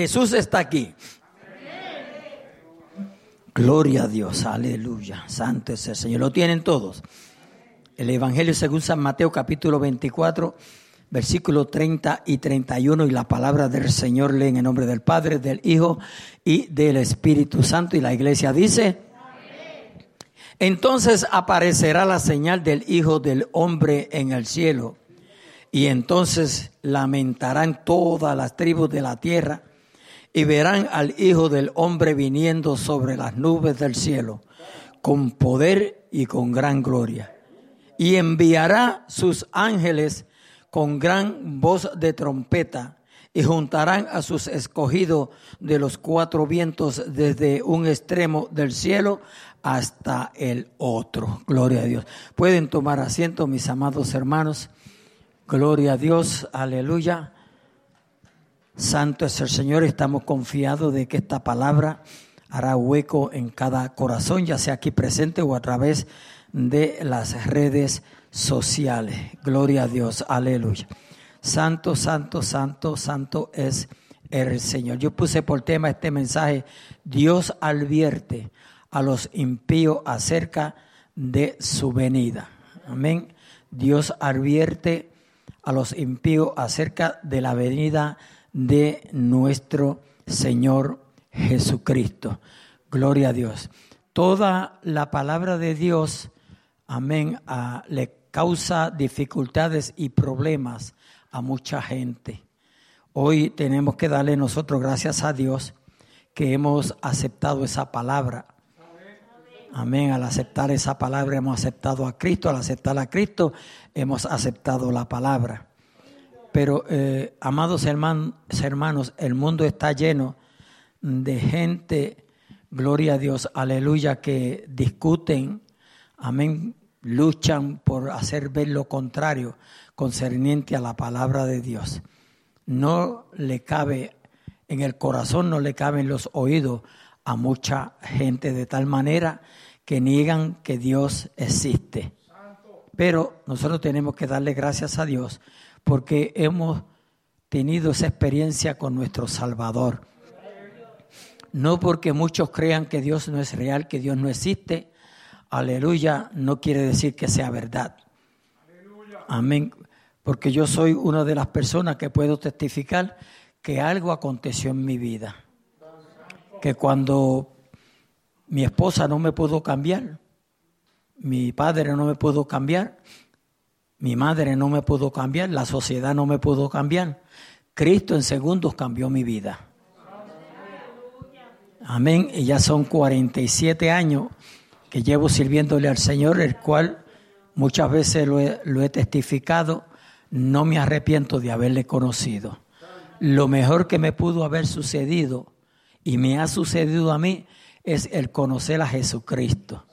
Jesús está aquí. Gloria a Dios, aleluya. Santo es el Señor. Lo tienen todos. El Evangelio según San Mateo capítulo 24, versículo 30 y 31 y la palabra del Señor leen en nombre del Padre, del Hijo y del Espíritu Santo. Y la iglesia dice, entonces aparecerá la señal del Hijo del Hombre en el cielo y entonces lamentarán todas las tribus de la tierra y verán al Hijo del Hombre viniendo sobre las nubes del cielo, con poder y con gran gloria. Y enviará sus ángeles con gran voz de trompeta, y juntarán a sus escogidos de los cuatro vientos desde un extremo del cielo hasta el otro. Gloria a Dios. Pueden tomar asiento, mis amados hermanos. Gloria a Dios, aleluya. Santo es el Señor, estamos confiados de que esta palabra hará hueco en cada corazón, ya sea aquí presente o a través de las redes sociales. Gloria a Dios, aleluya. Santo, santo, santo, santo es el Señor. Yo puse por tema este mensaje, Dios advierte a los impíos acerca de su venida. Amén. Dios advierte a los impíos acerca de la venida de nuestro Señor Jesucristo. Gloria a Dios. Toda la palabra de Dios, amén, le causa dificultades y problemas a mucha gente. Hoy tenemos que darle nosotros gracias a Dios que hemos aceptado esa palabra. Amén. Al aceptar esa palabra hemos aceptado a Cristo. Al aceptar a Cristo hemos aceptado la palabra. Pero, eh, amados hermanos, el mundo está lleno de gente, gloria a Dios, aleluya, que discuten, amén, luchan por hacer ver lo contrario concerniente a la palabra de Dios. No le cabe en el corazón, no le caben los oídos a mucha gente de tal manera que niegan que Dios existe. Pero nosotros tenemos que darle gracias a Dios porque hemos tenido esa experiencia con nuestro Salvador. No porque muchos crean que Dios no es real, que Dios no existe. Aleluya, no quiere decir que sea verdad. Amén. Porque yo soy una de las personas que puedo testificar que algo aconteció en mi vida. Que cuando mi esposa no me pudo cambiar, mi padre no me pudo cambiar, mi madre no me pudo cambiar, la sociedad no me pudo cambiar. Cristo en segundos cambió mi vida. Amén. Y ya son 47 años que llevo sirviéndole al Señor, el cual muchas veces lo he, lo he testificado. No me arrepiento de haberle conocido. Lo mejor que me pudo haber sucedido y me ha sucedido a mí es el conocer a Jesucristo.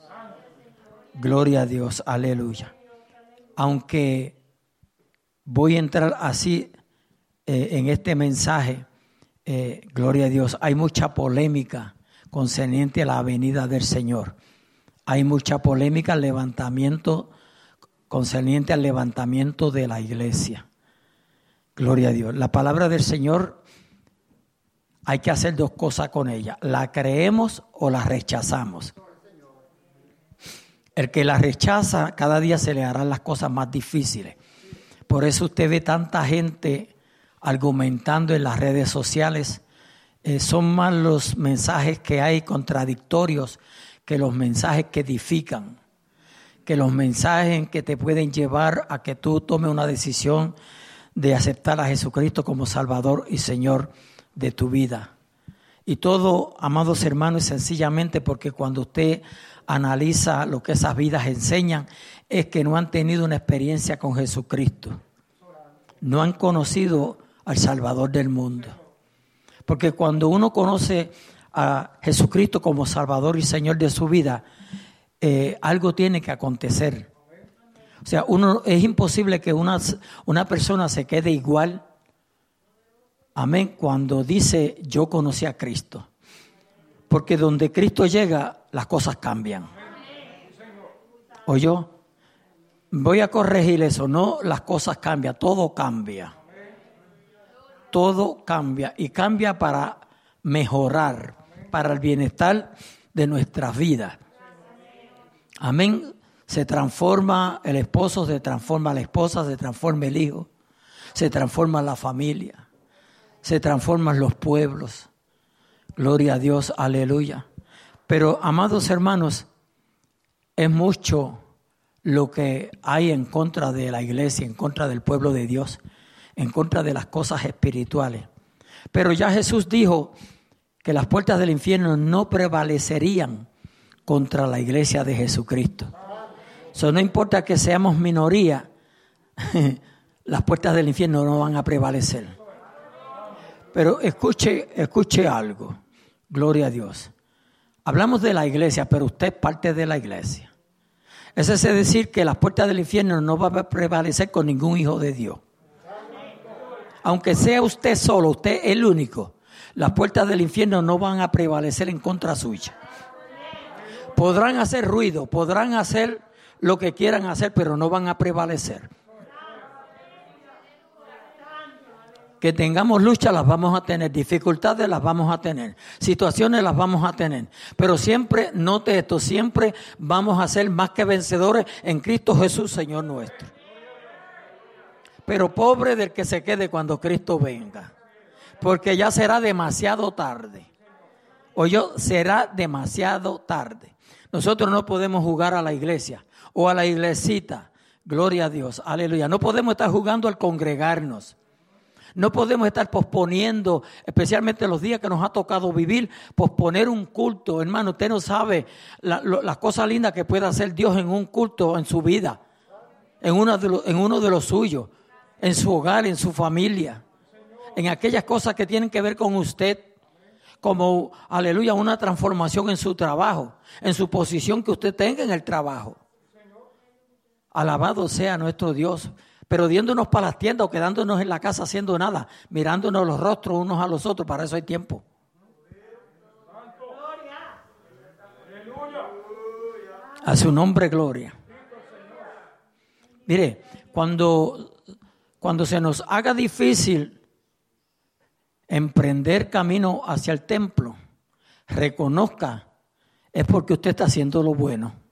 Gloria a Dios, aleluya aunque voy a entrar así eh, en este mensaje, eh, gloria a Dios, hay mucha polémica concerniente a la venida del Señor. Hay mucha polémica al levantamiento, concerniente al levantamiento de la iglesia. Gloria a Dios. La palabra del Señor hay que hacer dos cosas con ella. La creemos o la rechazamos. El que la rechaza, cada día se le harán las cosas más difíciles. Por eso usted ve tanta gente argumentando en las redes sociales. Eh, son más los mensajes que hay contradictorios que los mensajes que edifican, que los mensajes que te pueden llevar a que tú tomes una decisión de aceptar a Jesucristo como Salvador y Señor de tu vida. Y todo, amados hermanos, sencillamente porque cuando usted analiza lo que esas vidas enseñan, es que no han tenido una experiencia con Jesucristo. No han conocido al Salvador del mundo. Porque cuando uno conoce a Jesucristo como Salvador y Señor de su vida, eh, algo tiene que acontecer. O sea, uno, es imposible que una, una persona se quede igual, amén, cuando dice yo conocí a Cristo. Porque donde Cristo llega, las cosas cambian. ¿O yo? Voy a corregir eso, no las cosas cambian, todo cambia. todo cambia y cambia para mejorar, para el bienestar de nuestras vidas. Amén. Se transforma el esposo, se transforma la esposa, se transforma el hijo, se transforma la familia, se transforman los pueblos. Gloria a Dios, aleluya. Pero, amados hermanos, es mucho lo que hay en contra de la iglesia, en contra del pueblo de Dios, en contra de las cosas espirituales. Pero ya Jesús dijo que las puertas del infierno no prevalecerían contra la iglesia de Jesucristo. Eso no importa que seamos minoría, las puertas del infierno no van a prevalecer. Pero escuche, escuche algo. Gloria a Dios. Hablamos de la iglesia, pero usted es parte de la iglesia. Es decir que las puertas del infierno no van a prevalecer con ningún hijo de Dios. Aunque sea usted solo, usted es el único, las puertas del infierno no van a prevalecer en contra suya. Podrán hacer ruido, podrán hacer lo que quieran hacer, pero no van a prevalecer. Que tengamos lucha las vamos a tener, dificultades las vamos a tener, situaciones las vamos a tener, pero siempre, note esto, siempre vamos a ser más que vencedores en Cristo Jesús, Señor nuestro. Pero pobre del que se quede cuando Cristo venga, porque ya será demasiado tarde. O yo será demasiado tarde. Nosotros no podemos jugar a la iglesia o a la iglesita. Gloria a Dios, aleluya. No podemos estar jugando al congregarnos. No podemos estar posponiendo, especialmente los días que nos ha tocado vivir, posponer un culto. Hermano, usted no sabe las cosas lindas que puede hacer Dios en un culto, en su vida, en uno, de en uno de los suyos, en su hogar, en su familia, en aquellas cosas que tienen que ver con usted como, aleluya, una transformación en su trabajo, en su posición que usted tenga en el trabajo. Alabado sea nuestro Dios pero diéndonos para las tiendas o quedándonos en la casa haciendo nada, mirándonos los rostros unos a los otros, para eso hay tiempo. A su nombre, gloria. Mire, cuando, cuando se nos haga difícil emprender camino hacia el templo, reconozca, es porque usted está haciendo lo bueno.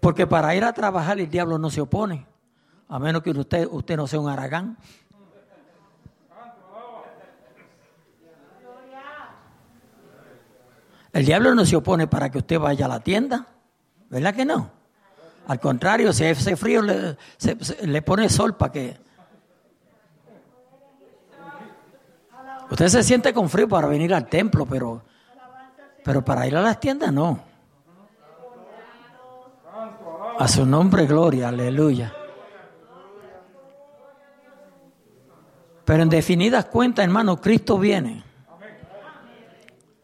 Porque para ir a trabajar el diablo no se opone, a menos que usted, usted no sea un aragán. El diablo no se opone para que usted vaya a la tienda, ¿verdad que no? Al contrario, si hace frío le, le pone sol para que... Usted se siente con frío para venir al templo, pero, pero para ir a las tiendas no. A su nombre, gloria, aleluya. Pero en definidas cuentas, hermano, Cristo viene.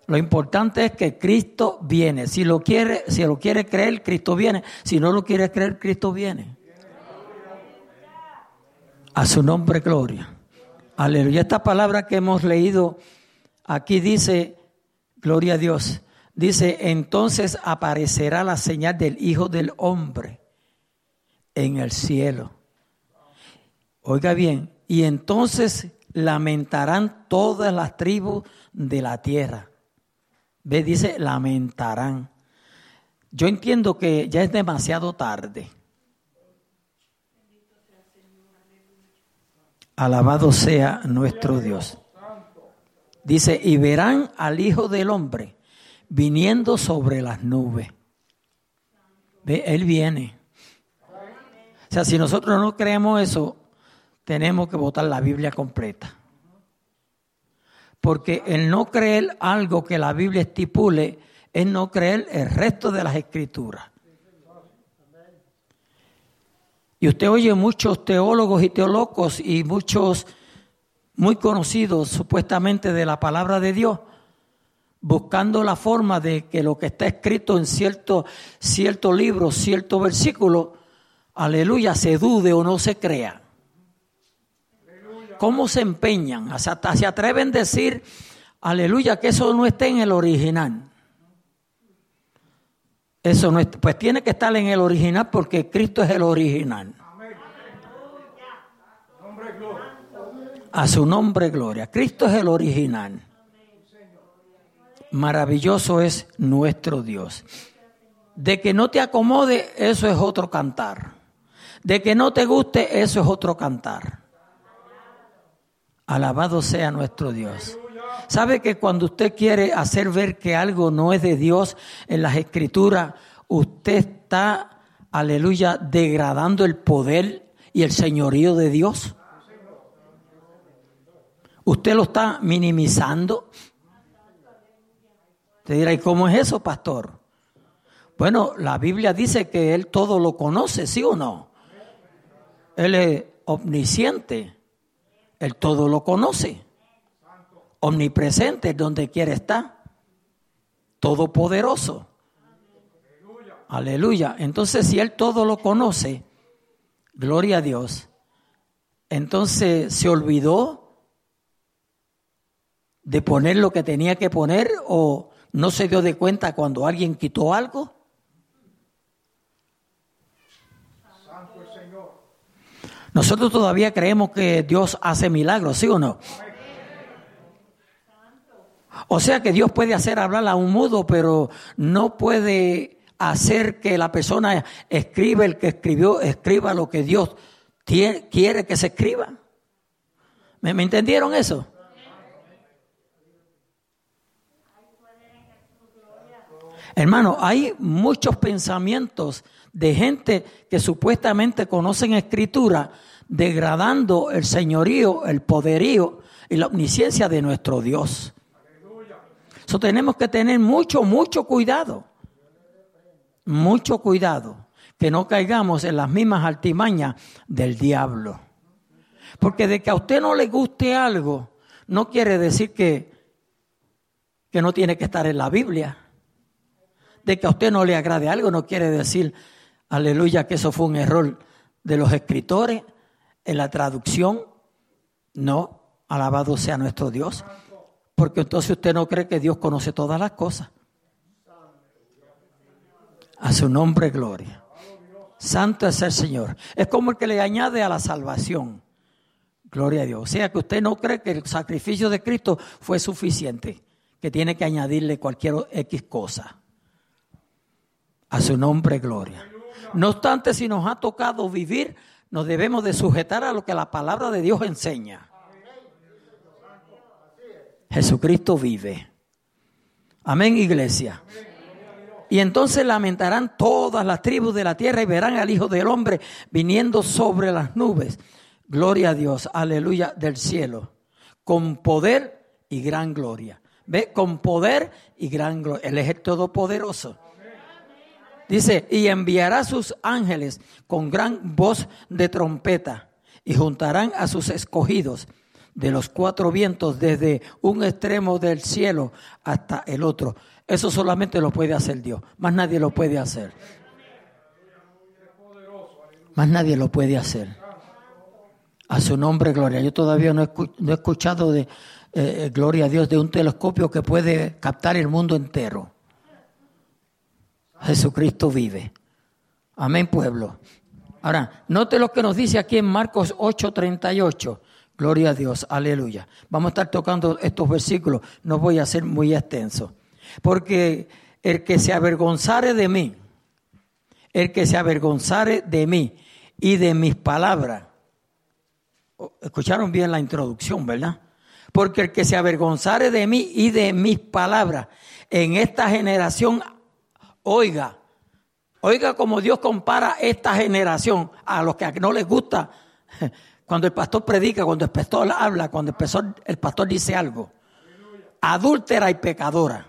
Lo importante es que Cristo viene. Si lo quiere, si lo quiere creer, Cristo viene. Si no lo quiere creer, Cristo viene. A su nombre, gloria. Aleluya. Esta palabra que hemos leído aquí dice, gloria a Dios. Dice, entonces aparecerá la señal del Hijo del Hombre en el cielo. Oiga bien, y entonces lamentarán todas las tribus de la tierra. Ve, dice, lamentarán. Yo entiendo que ya es demasiado tarde. Alabado sea nuestro Dios. Dice, y verán al Hijo del Hombre viniendo sobre las nubes. Ve, Él viene. O sea, si nosotros no creemos eso, tenemos que votar la Biblia completa. Porque el no creer algo que la Biblia estipule es no creer el resto de las escrituras. Y usted oye muchos teólogos y teólogos y muchos muy conocidos supuestamente de la palabra de Dios buscando la forma de que lo que está escrito en cierto, cierto libro, cierto versículo, aleluya, se dude o no se crea. ¿Cómo se empeñan? Hasta se atreven a decir, aleluya, que eso no esté en el original. Eso no es, pues tiene que estar en el original porque Cristo es el original. A su nombre, gloria. Cristo es el original. Maravilloso es nuestro Dios. De que no te acomode, eso es otro cantar. De que no te guste, eso es otro cantar. Alabado sea nuestro Dios. ¿Sabe que cuando usted quiere hacer ver que algo no es de Dios en las escrituras, usted está, aleluya, degradando el poder y el señorío de Dios? ¿Usted lo está minimizando? Te dirá, ¿y cómo es eso, pastor? Bueno, la Biblia dice que Él todo lo conoce, ¿sí o no? Él es omnisciente, Él todo lo conoce. Omnipresente, donde quiere estar. Todopoderoso. Aleluya. Entonces, si Él todo lo conoce, gloria a Dios, entonces se olvidó de poner lo que tenía que poner o ¿No se dio de cuenta cuando alguien quitó algo? Nosotros todavía creemos que Dios hace milagros, ¿sí o no? O sea que Dios puede hacer hablar a un mudo, pero no puede hacer que la persona escriba, el que escribió, escriba lo que Dios quiere que se escriba. ¿Me, ¿Me entendieron eso? Hermano, hay muchos pensamientos de gente que supuestamente conocen escritura, degradando el señorío, el poderío y la omnisciencia de nuestro Dios. Eso tenemos que tener mucho, mucho cuidado. Mucho cuidado. Que no caigamos en las mismas altimañas del diablo. Porque de que a usted no le guste algo, no quiere decir que, que no tiene que estar en la Biblia de que a usted no le agrade algo no quiere decir, aleluya, que eso fue un error de los escritores en la traducción. No, alabado sea nuestro Dios. Porque entonces usted no cree que Dios conoce todas las cosas. A su nombre, gloria. Santo es el Señor. Es como el que le añade a la salvación. Gloria a Dios. O sea que usted no cree que el sacrificio de Cristo fue suficiente, que tiene que añadirle cualquier X cosa. A su nombre, gloria. No obstante, si nos ha tocado vivir, nos debemos de sujetar a lo que la palabra de Dios enseña. Jesucristo vive. Amén, iglesia. Y entonces lamentarán todas las tribus de la tierra y verán al Hijo del Hombre viniendo sobre las nubes. Gloria a Dios, aleluya del cielo, con poder y gran gloria. Ve, con poder y gran gloria. Él es el Todopoderoso. Dice, y enviará sus ángeles con gran voz de trompeta y juntarán a sus escogidos de los cuatro vientos desde un extremo del cielo hasta el otro. Eso solamente lo puede hacer Dios, más nadie lo puede hacer. Más nadie lo puede hacer. A su nombre, gloria. Yo todavía no he, escuchado de, eh, gloria a Dios, de un telescopio que puede captar el mundo entero. Jesucristo vive. Amén, pueblo. Ahora, note lo que nos dice aquí en Marcos 8:38. Gloria a Dios, aleluya. Vamos a estar tocando estos versículos, no voy a ser muy extenso. Porque el que se avergonzare de mí, el que se avergonzare de mí y de mis palabras, escucharon bien la introducción, ¿verdad? Porque el que se avergonzare de mí y de mis palabras en esta generación Oiga, oiga como Dios compara esta generación a los que no les gusta cuando el pastor predica, cuando el pastor habla, cuando el pastor, el pastor dice algo. Adúltera y pecadora.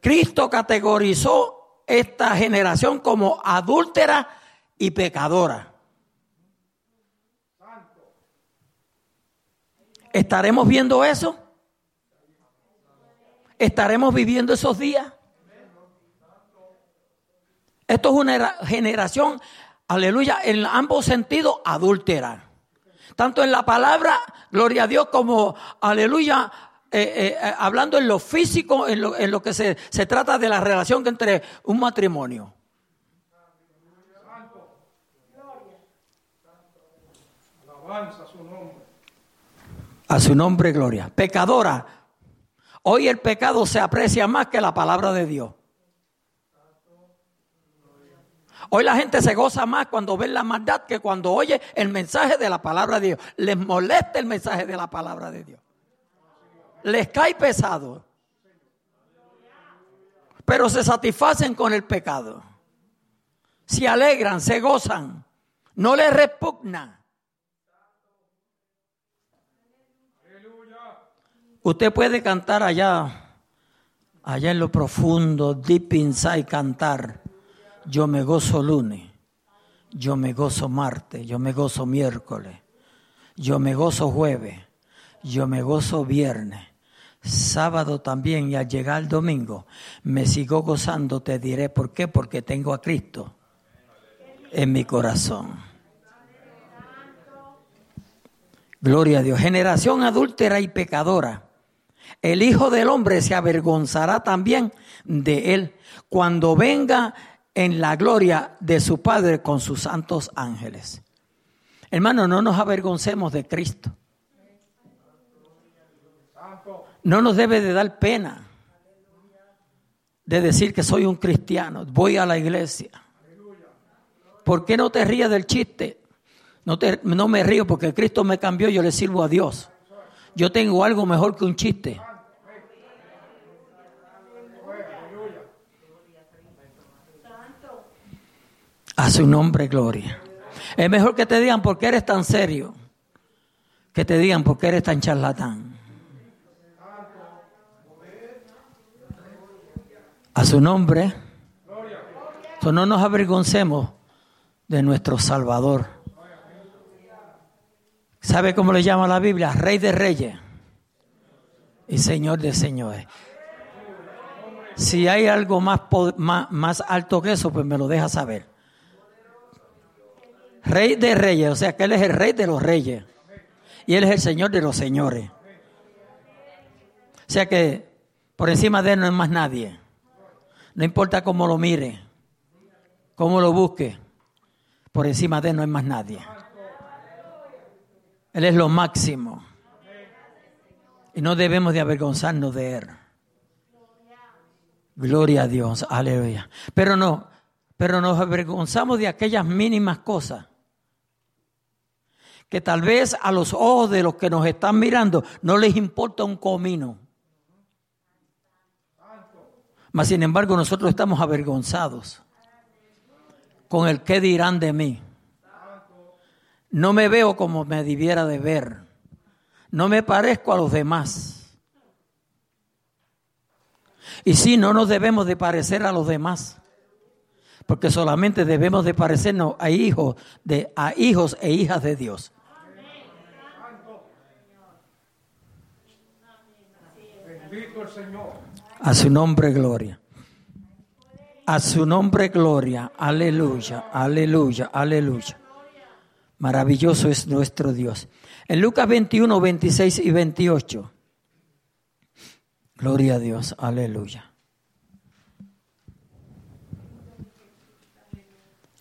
Cristo categorizó esta generación como adúltera y pecadora. ¿Estaremos viendo eso? ¿Estaremos viviendo esos días? Esto es una generación, aleluya, en ambos sentidos adúltera. Tanto en la palabra, gloria a Dios, como, aleluya, eh, eh, eh, hablando en lo físico, en lo, que se, se, trata de la relación entre un matrimonio. A su nombre, gloria. Pecadora. Hoy el pecado se aprecia más que la palabra de Dios. Hoy la gente se goza más cuando ve la maldad que cuando oye el mensaje de la palabra de Dios. Les molesta el mensaje de la palabra de Dios. Les cae pesado. Pero se satisfacen con el pecado. Se alegran, se gozan. No les repugna. Usted puede cantar allá, allá en lo profundo, deep inside, cantar. Yo me gozo lunes, yo me gozo martes, yo me gozo miércoles, yo me gozo jueves, yo me gozo viernes, sábado también y al llegar el domingo me sigo gozando, te diré por qué, porque tengo a Cristo en mi corazón. Gloria a Dios. Generación adúltera y pecadora el Hijo del Hombre se avergonzará también de él cuando venga en la gloria de su Padre con sus santos ángeles. Hermano, no nos avergoncemos de Cristo. No nos debe de dar pena de decir que soy un cristiano, voy a la iglesia. ¿Por qué no te rías del chiste? No, te, no me río porque Cristo me cambió, yo le sirvo a Dios. Yo tengo algo mejor que un chiste. A su nombre, gloria. Es mejor que te digan por qué eres tan serio, que te digan por qué eres tan charlatán. A su nombre. no nos avergoncemos de nuestro Salvador. ¿Sabe cómo le llama la Biblia? Rey de reyes y Señor de señores. Si hay algo más, más, más alto que eso, pues me lo deja saber. Rey de reyes, o sea que Él es el rey de los reyes. Y Él es el Señor de los señores. O sea que por encima de Él no hay más nadie. No importa cómo lo mire, cómo lo busque, por encima de Él no hay más nadie. Él es lo máximo. Y no debemos de avergonzarnos de Él. Gloria a Dios, aleluya. Pero no, pero nos avergonzamos de aquellas mínimas cosas que tal vez a los ojos de los que nos están mirando no les importa un comino. Mas sin embargo nosotros estamos avergonzados con el qué dirán de mí. No me veo como me debiera de ver. No me parezco a los demás. Y sí, no nos debemos de parecer a los demás porque solamente debemos de parecernos a hijos de a hijos e hijas de Dios. A su nombre gloria. A su nombre gloria. Aleluya, aleluya, aleluya. Maravilloso es nuestro Dios. En Lucas 21, 26 y 28. Gloria a Dios, aleluya.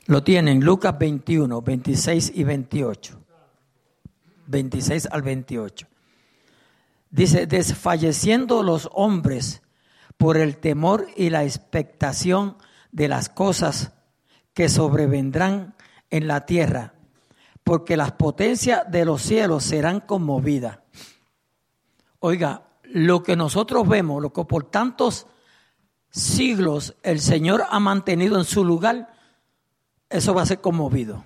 Lo tienen Lucas 21, 26 y 28. 26 al 28. Dice, desfalleciendo los hombres por el temor y la expectación de las cosas que sobrevendrán en la tierra, porque las potencias de los cielos serán conmovidas. Oiga, lo que nosotros vemos, lo que por tantos siglos el Señor ha mantenido en su lugar, eso va a ser conmovido.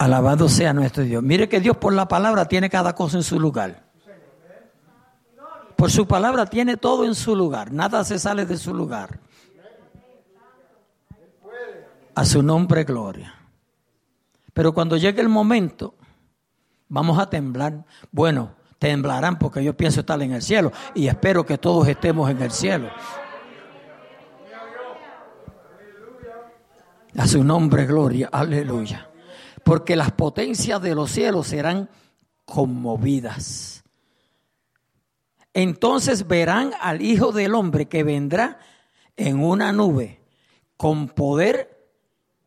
Alabado sea nuestro Dios. Mire que Dios por la palabra tiene cada cosa en su lugar. Por su palabra tiene todo en su lugar. Nada se sale de su lugar. A su nombre gloria. Pero cuando llegue el momento, vamos a temblar. Bueno, temblarán porque yo pienso estar en el cielo y espero que todos estemos en el cielo. A su nombre, gloria, aleluya porque las potencias de los cielos serán conmovidas. Entonces verán al Hijo del Hombre que vendrá en una nube con poder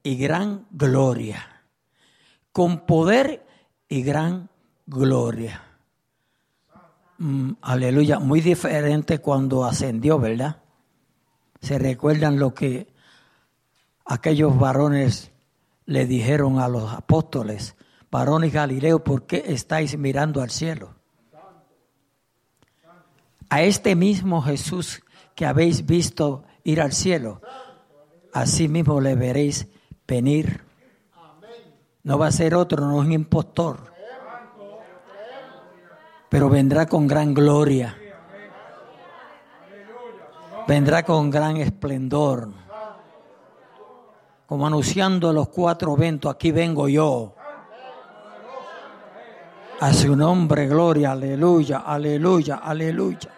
y gran gloria. Con poder y gran gloria. Mm, aleluya, muy diferente cuando ascendió, ¿verdad? Se recuerdan lo que aquellos varones le dijeron a los apóstoles, varones Galileo, ¿por qué estáis mirando al cielo? A este mismo Jesús que habéis visto ir al cielo, así mismo le veréis venir. No va a ser otro, no es un impostor, pero vendrá con gran gloria, vendrá con gran esplendor como anunciando los cuatro ventos, aquí vengo yo. A su nombre, gloria, aleluya, aleluya, aleluya.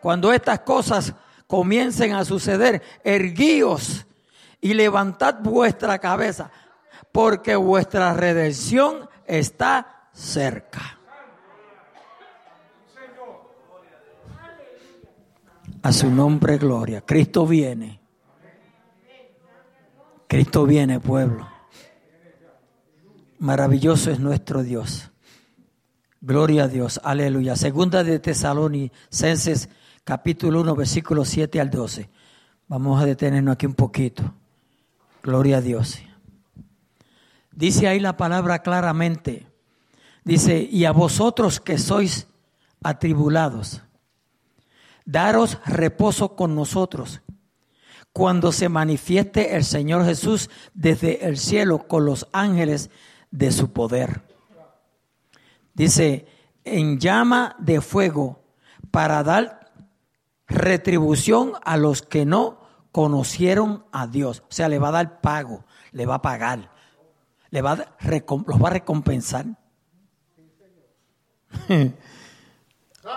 Cuando estas cosas comiencen a suceder, erguíos y levantad vuestra cabeza, porque vuestra redención está cerca. A su nombre, gloria. Cristo viene. Cristo viene, pueblo. Maravilloso es nuestro Dios. Gloria a Dios. Aleluya. Segunda de Tesalonicenses, capítulo 1, versículos 7 al 12. Vamos a detenernos aquí un poquito. Gloria a Dios. Dice ahí la palabra claramente. Dice, y a vosotros que sois atribulados, daros reposo con nosotros cuando se manifieste el Señor Jesús desde el cielo con los ángeles de su poder. Dice, en llama de fuego para dar retribución a los que no conocieron a Dios. O sea, le va a dar pago, le va a pagar, le va a, los va a recompensar.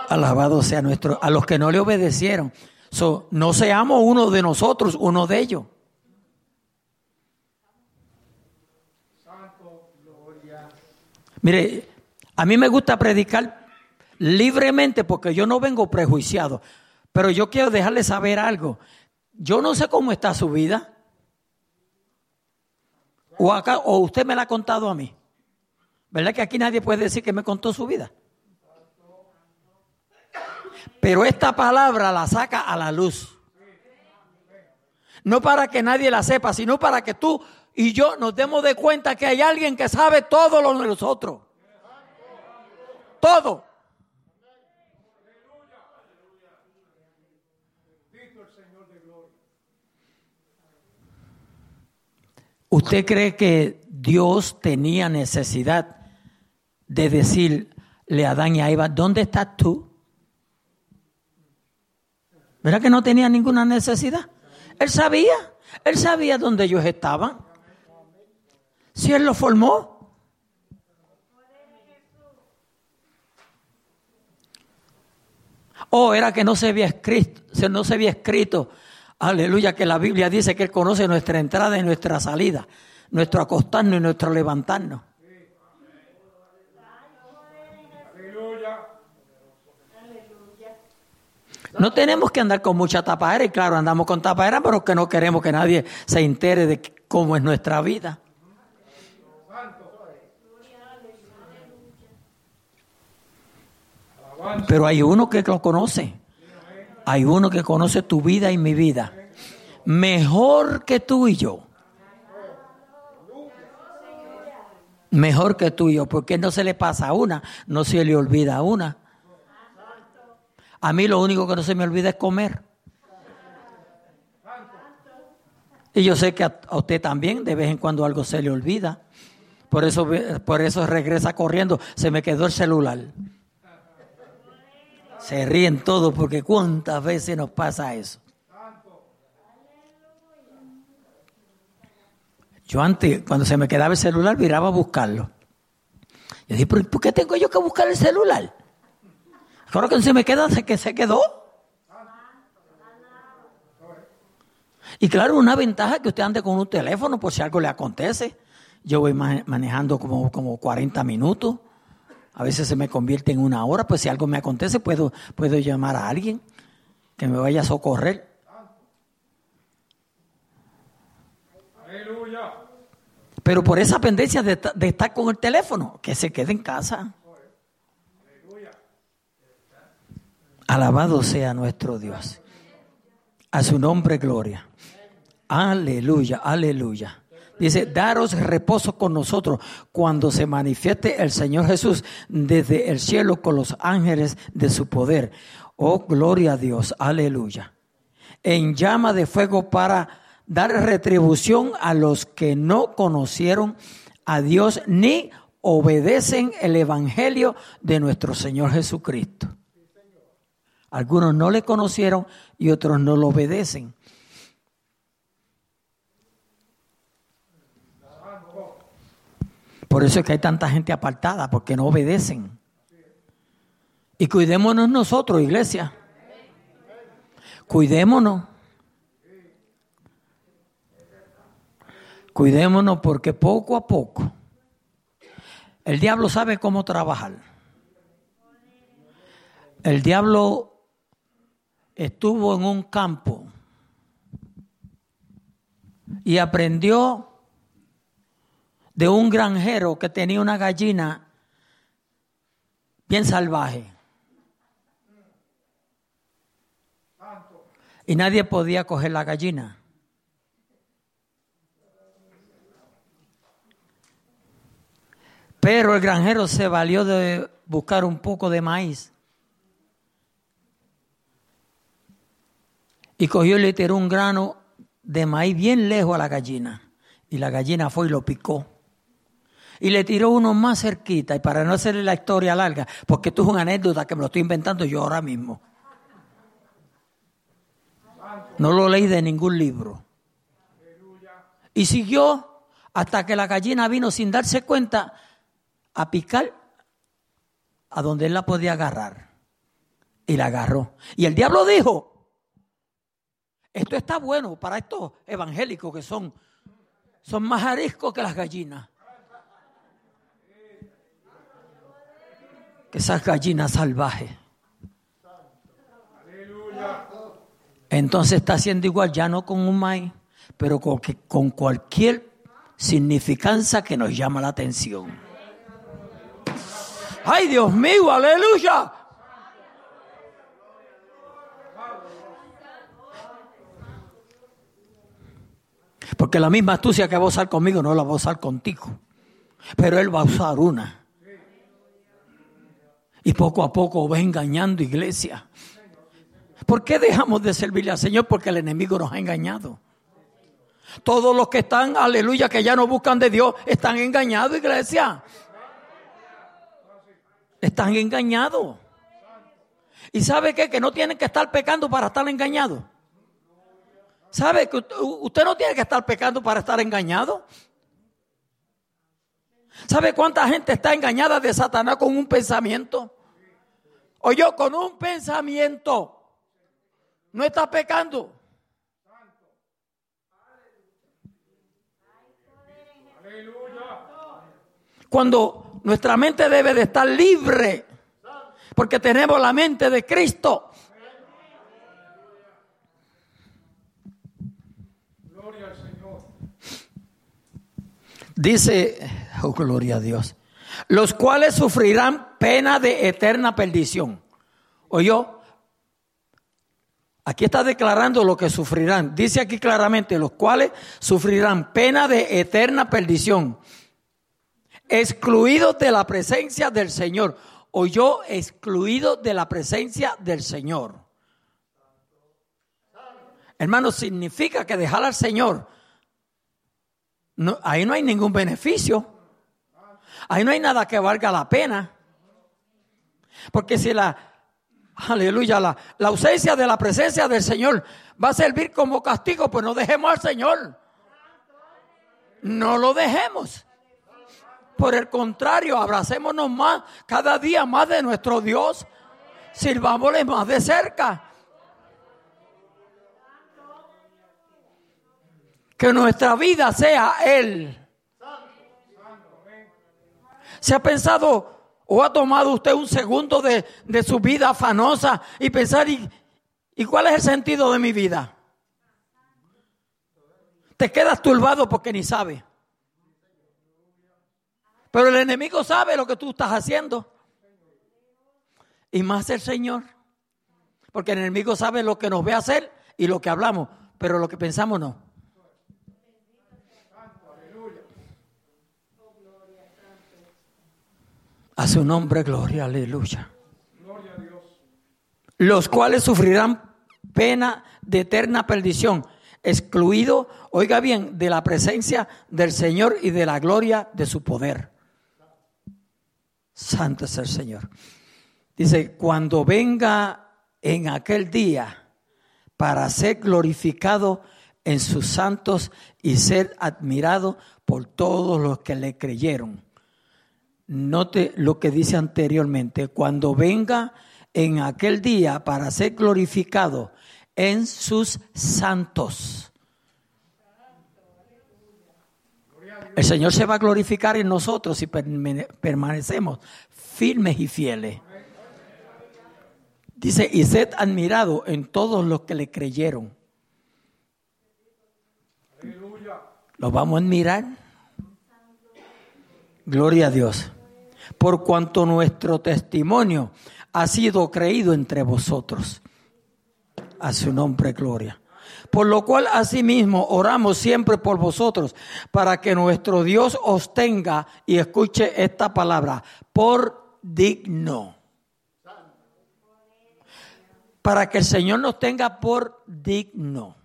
Alabado sea nuestro, a los que no le obedecieron no seamos uno de nosotros, uno de ellos. Mire, a mí me gusta predicar libremente porque yo no vengo prejuiciado, pero yo quiero dejarle saber algo. Yo no sé cómo está su vida. O acá, o usted me la ha contado a mí. ¿Verdad que aquí nadie puede decir que me contó su vida? Pero esta palabra la saca a la luz. No para que nadie la sepa, sino para que tú y yo nos demos de cuenta que hay alguien que sabe todo lo de nosotros. Todo. ¿Usted cree que Dios tenía necesidad de decirle a Adán y a Eva, ¿dónde estás tú? ¿Verdad que no tenía ninguna necesidad? Él sabía, él sabía dónde ellos estaban. Si él los formó. O oh, era que no se había escrito, no se había escrito, aleluya, que la Biblia dice que Él conoce nuestra entrada y nuestra salida, nuestro acostarnos y nuestro levantarnos. No tenemos que andar con mucha tapadera, y claro, andamos con tapadera, pero que no queremos que nadie se entere de cómo es nuestra vida. Pero hay uno que lo conoce. Hay uno que conoce tu vida y mi vida. Mejor que tú y yo. Mejor que tú y yo, porque no se le pasa a una, no se le olvida a una. A mí lo único que no se me olvida es comer. Y yo sé que a, usted también de vez en cuando algo se le olvida. Por eso, por eso regresa corriendo. Se me quedó el celular. Se ríen todos porque cuántas veces nos pasa eso. Yo antes, cuando se me quedaba el celular, miraba a buscarlo. Yo dije, ¿por qué tengo yo que buscar el celular? Claro que se me queda, sé que se quedó. Y claro, una ventaja que usted ande con un teléfono por si algo le acontece. Yo voy manejando como, como 40 minutos. A veces se me convierte en una hora, pues si algo me acontece puedo, puedo llamar a alguien que me vaya a socorrer. Pero por esa pendencia de, de estar con el teléfono, que se quede en casa. Alabado sea nuestro Dios. A su nombre, gloria. Aleluya, aleluya. Dice, daros reposo con nosotros cuando se manifieste el Señor Jesús desde el cielo con los ángeles de su poder. Oh, gloria a Dios, aleluya. En llama de fuego para dar retribución a los que no conocieron a Dios ni obedecen el Evangelio de nuestro Señor Jesucristo. Algunos no le conocieron y otros no lo obedecen. Por eso es que hay tanta gente apartada, porque no obedecen. Y cuidémonos nosotros, iglesia. Cuidémonos. Cuidémonos porque poco a poco el diablo sabe cómo trabajar. El diablo estuvo en un campo y aprendió de un granjero que tenía una gallina bien salvaje. Y nadie podía coger la gallina. Pero el granjero se valió de buscar un poco de maíz y cogió y le tiró un grano de maíz bien lejos a la gallina. Y la gallina fue y lo picó. Y le tiró uno más cerquita. Y para no hacerle la historia larga, porque esto es una anécdota que me lo estoy inventando yo ahora mismo. No lo leí de ningún libro. Y siguió hasta que la gallina vino sin darse cuenta a picar a donde él la podía agarrar. Y la agarró. Y el diablo dijo, esto está bueno para estos evangélicos que son, son más ariscos que las gallinas. Que esas gallinas salvajes. Entonces está haciendo igual, ya no con un maíz, pero con, con cualquier significancia que nos llama la atención. ¡Ay, Dios mío! ¡Aleluya! Porque la misma astucia que va a usar conmigo no la va a usar contigo. Pero Él va a usar una. Y poco a poco va engañando iglesia. ¿Por qué dejamos de servirle al Señor? Porque el enemigo nos ha engañado. Todos los que están, aleluya, que ya no buscan de Dios, están engañados, iglesia. Están engañados. ¿Y sabe qué? Que no tienen que estar pecando para estar engañados. ¿Sabe que usted no tiene que estar pecando para estar engañado? ¿Sabe cuánta gente está engañada de Satanás con un pensamiento? O yo con un pensamiento no está pecando. Cuando nuestra mente debe de estar libre, porque tenemos la mente de Cristo. Dice, oh gloria a Dios, los cuales sufrirán pena de eterna perdición. yo aquí está declarando lo que sufrirán. Dice aquí claramente, los cuales sufrirán pena de eterna perdición, excluidos de la presencia del Señor. yo excluido de la presencia del Señor. Hermano, significa que dejar al Señor ahí no hay ningún beneficio. Ahí no hay nada que valga la pena. Porque si la, aleluya, la, la ausencia de la presencia del Señor va a servir como castigo, pues no dejemos al Señor. No lo dejemos. Por el contrario, abracémonos más, cada día más de nuestro Dios. Sirvámosle más de cerca. Que nuestra vida sea Él. ¿Se ha pensado o ha tomado usted un segundo de, su vida afanosa y pensar, ¿y, ¿y cuál es el sentido de mi vida? te quedas turbado porque ni sabes. Pero el enemigo sabe lo que tú estás haciendo. Y más el Señor. Porque el enemigo sabe lo que nos ve hacer y lo que hablamos, pero lo que pensamos no. A su nombre, gloria, aleluya. Los cuales sufrirán pena de eterna perdición, excluido, oiga bien, de la presencia del Señor y de la gloria de su poder. Santo es el Señor. Dice, cuando venga en aquel día para ser glorificado en sus santos y ser admirado por todos los que le creyeron. Note lo que dice anteriormente, cuando venga en aquel día para ser glorificado en sus santos. El Señor se va a glorificar en nosotros si permanecemos firmes y fieles. Dice, y sed admirado en todos los que le creyeron. ¿Lo vamos a admirar? Gloria a Dios. Por cuanto nuestro testimonio ha sido creído entre vosotros. A su nombre, gloria. Por lo cual, asimismo, oramos siempre por vosotros, para que nuestro Dios os tenga, y escuche esta palabra, por digno. Para que el Señor nos tenga por digno.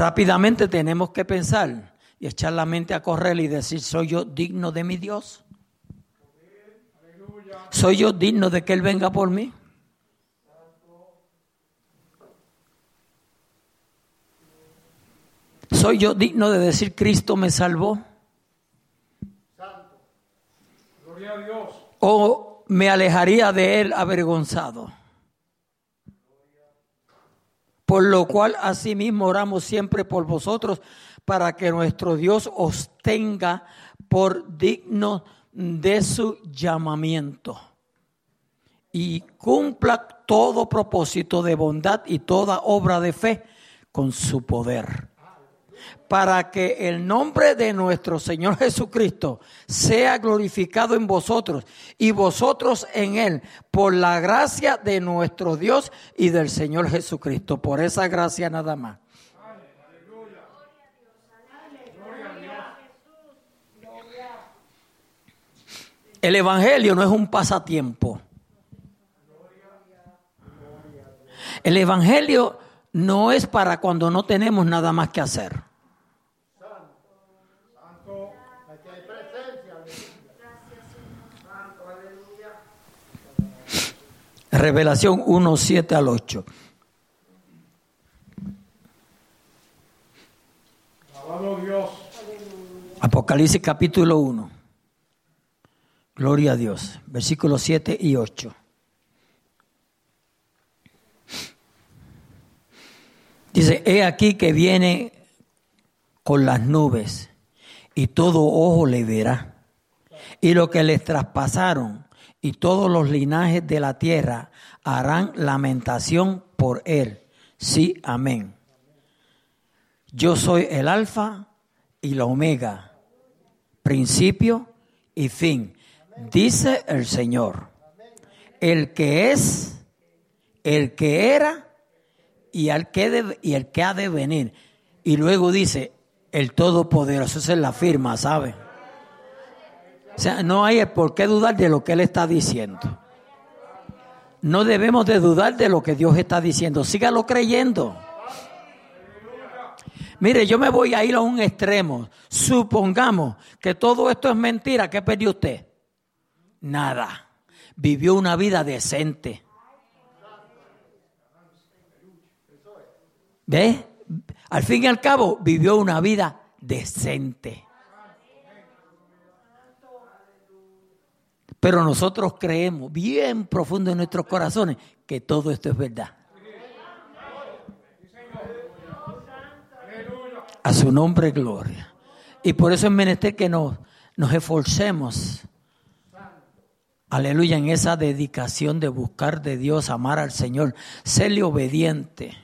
Rápidamente tenemos que pensar y echar la mente a correr y decir, ¿soy yo digno de mi Dios? ¿Soy yo digno de que Él venga por mí? ¿Soy yo digno de decir Cristo me salvó? ¿O me alejaría de Él avergonzado? Por lo cual asimismo oramos siempre por vosotros para que nuestro Dios os tenga por digno de su llamamiento y cumpla todo propósito de bondad y toda obra de fe con su poder. Para que el nombre de nuestro Señor Jesucristo sea glorificado en vosotros y vosotros en Él, por la gracia de nuestro Dios y del Señor Jesucristo. Por esa gracia nada más. El Evangelio no es un pasatiempo. El Evangelio no es para cuando no tenemos nada más que hacer. Revelación 1, 7 al 8. Apocalipsis capítulo 1. Gloria a Dios. Versículos 7 y 8. Dice, he aquí que viene con las nubes y todo ojo le verá. Y lo que les traspasaron y todos los linajes de la tierra harán lamentación por él. Sí, amén. Yo soy el alfa y la omega, principio y fin, dice el Señor. El que es, el que era y el que, y el que ha de venir. Y luego dice, el Todopoderoso, esa es la firma, ¿sabe? O sea, no hay por qué dudar de lo que Él está diciendo. No debemos de dudar de lo que Dios está diciendo. Sígalo creyendo. Mire, yo me voy a ir a un extremo. Supongamos que todo esto es mentira. ¿Qué perdió usted? Nada. Vivió una vida decente. ¿Ve? Al fin y al cabo vivió una vida decente. Pero nosotros creemos bien profundo en nuestros corazones que todo esto es verdad. A su nombre, gloria. Y por eso es menester que nos, nos esforcemos. Aleluya, en esa dedicación de buscar de Dios, amar al Señor, serle obediente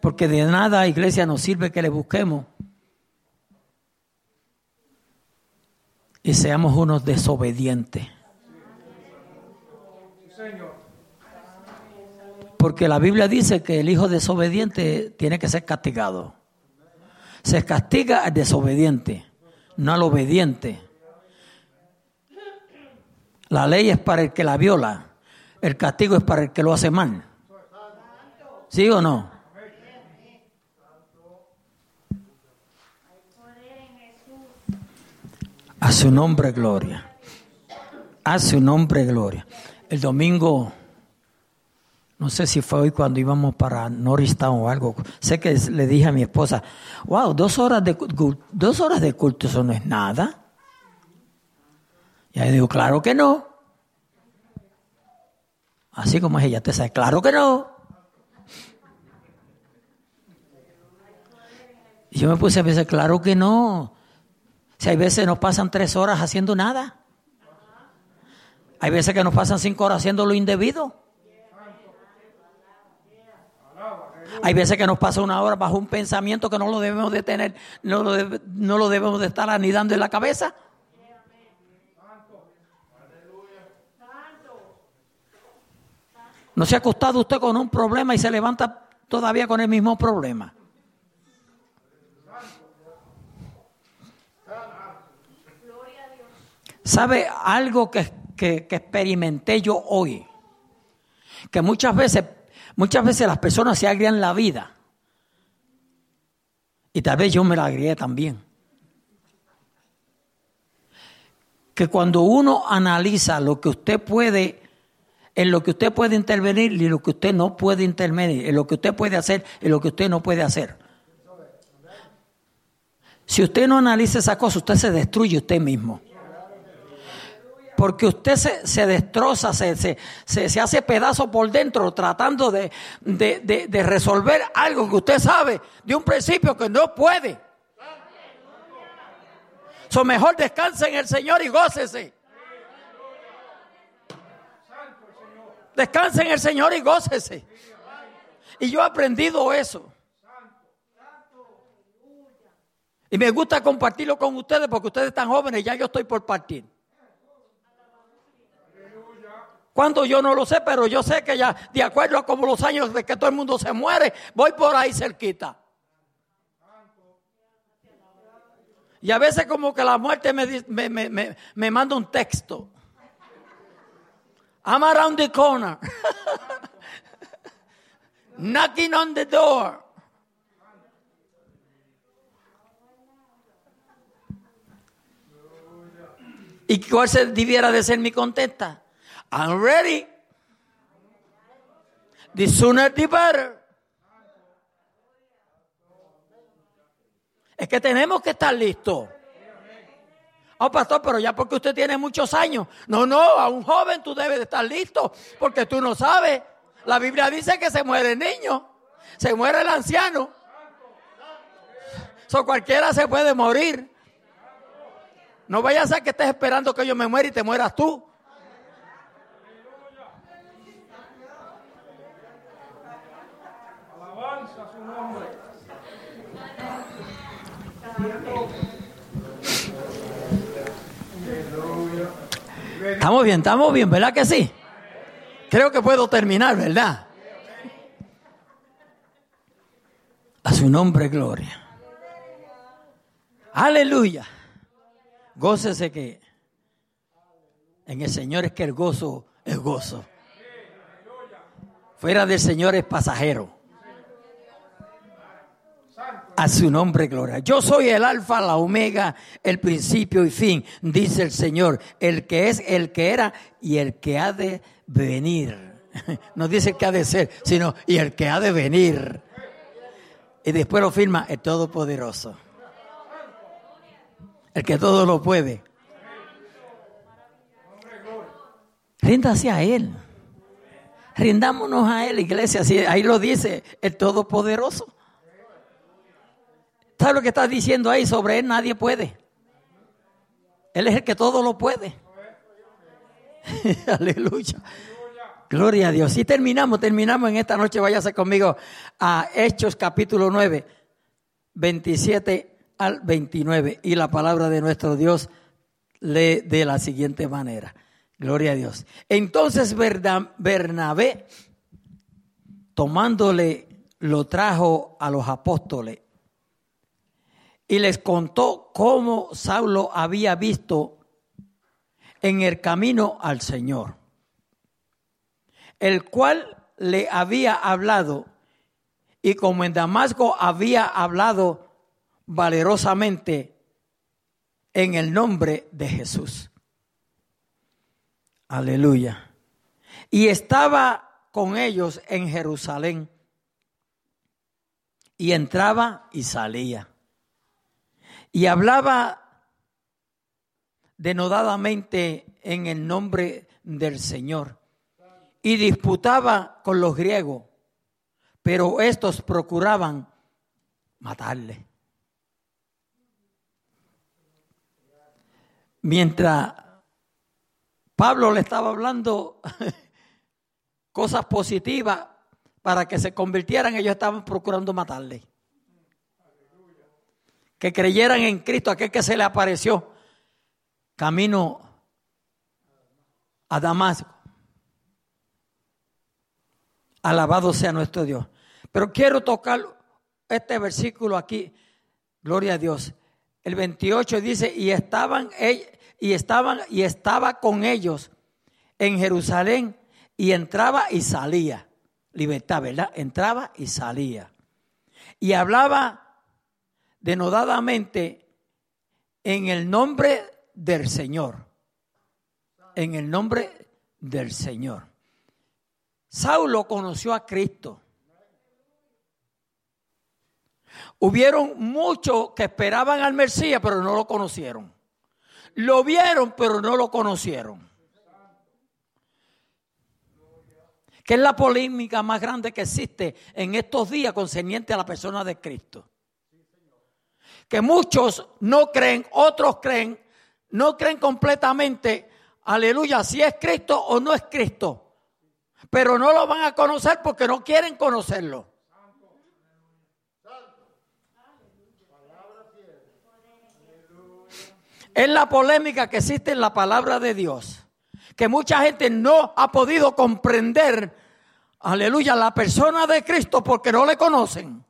Porque de nada, iglesia, nos sirve que le busquemos y seamos unos desobedientes. Porque la Biblia dice que el hijo desobediente tiene que ser castigado. Se castiga al desobediente, no al obediente. La ley es para el que la viola, el castigo es para el que lo hace mal. ¿Sí o no? A su nombre gloria. A su nombre gloria. El domingo, no sé si fue hoy cuando íbamos para Norristown o algo, sé que le dije a mi esposa, wow, dos horas de, dos horas de culto, eso no es nada. Y ella dijo, claro que no. Así como es ella, te sabe, claro que no. Y yo me puse a pensar, claro que no. Si hay veces nos pasan tres horas haciendo nada. Hay veces que nos pasan cinco horas haciendo lo indebido. Hay veces que nos pasa una hora bajo un pensamiento que no lo debemos de tener, no lo, no lo debemos de estar anidando en la cabeza. ¿No se ha acostado usted con un problema y se levanta todavía con el mismo problema? ¿Sabe algo que, que, experimenté yo hoy? Que muchas veces, muchas veces las personas se agrian la vida. Y tal vez yo me la agrié también. Que cuando uno analiza lo que usted puede, en lo que usted puede intervenir y lo que usted no puede intervenir, en lo que usted puede hacer y lo que usted no puede hacer. Si usted no analiza esa cosa, usted se destruye usted mismo porque usted se, se destroza, se, se, se, hace pedazo por dentro tratando de, de, de, resolver algo que usted sabe de un principio que no puede. So mejor descanse en el Señor y gócese. Descanse en el Señor y gócese. Y yo he aprendido eso. Y me gusta compartirlo con ustedes porque ustedes están jóvenes, ya yo estoy por partir. Cuando yo no lo sé, pero yo sé que ya, de acuerdo a como los años de que todo el mundo se muere, voy por ahí cerquita. Y a veces como que la muerte me, me, me, me manda un texto. I'm around the corner. Knocking on the door. ¿Y cuál se debiera de ser mi contesta? I'm ready. The sooner the better. Es que tenemos que estar listos. Oh, pastor, pero ya porque usted tiene muchos años. No, no, a un joven tú debes de estar listo, porque tú no sabes. La Biblia dice que se muere el niño, se muere el anciano. So cualquiera se puede morir. No vaya a ser que estés esperando que yo me muera y te mueras tú. Estamos bien, estamos bien, ¿verdad que sí? Creo que puedo terminar, ¿verdad? A su nombre, gloria. Aleluya. Gócese que en el Señor es que el gozo es gozo. Fuera del Señor es pasajero. A su nombre, gloria. Yo soy el alfa, la omega, el principio y fin, dice el Señor, el que es, el que era y el que ha de venir. No dice el que ha de ser, sino y el que ha de venir. Y después lo firma el Todopoderoso. El que todo lo puede. Ríndase a Él. Rindámonos a Él, iglesia. ahí lo dice el Todopoderoso. ¿Sabes lo que estás diciendo ahí? Sobre Él nadie puede. Él es el que todo lo puede. Aleluya. Gloria a Dios. Y terminamos, terminamos en esta noche. Váyase conmigo a Hechos capítulo 9, 27 al 29. Y la palabra de nuestro Dios lee de la siguiente manera. Gloria a Dios. Entonces Bernabé, tomándole, lo trajo a los apóstoles y les contó cómo Saulo había visto en el camino al Señor el cual le había hablado y como en Damasco había hablado valerosamente en el nombre de Jesús. Aleluya. Y estaba con ellos en Jerusalén y entraba y salía. Y hablaba denodadamente en el nombre del Señor y disputaba con los griegos, pero estos procuraban matarle. Mientras Pablo le estaba hablando cosas positivas para que se convirtieran, ellos estaban procurando matarle. Que creyeran en Cristo, aquel que se le apareció camino a Damasco. Alabado sea nuestro Dios. Pero quiero tocar este versículo aquí. Gloria a Dios. El 28 dice, y estaban, y estaban, y estaba con ellos en Jerusalén y entraba y salía. Libertad, ¿verdad? Entraba y salía. Y hablaba denodadamente en el nombre del Señor. En el nombre del Señor. Saulo conoció a Cristo. Hubieron muchos que esperaban al Mesías, pero no lo conocieron. Lo vieron, pero no lo conocieron. ¿Qué es la polémica más grande que existe en estos días concerniente a la persona de Cristo? Que muchos no creen, otros creen, no creen completamente, aleluya, si es Cristo o no es Cristo pero no lo van a conocer porque no quieren conocerlo. Es la polémica que existe en la palabra de Dios, que mucha gente no ha podido comprender, aleluya, la persona de Cristo porque no le conocen.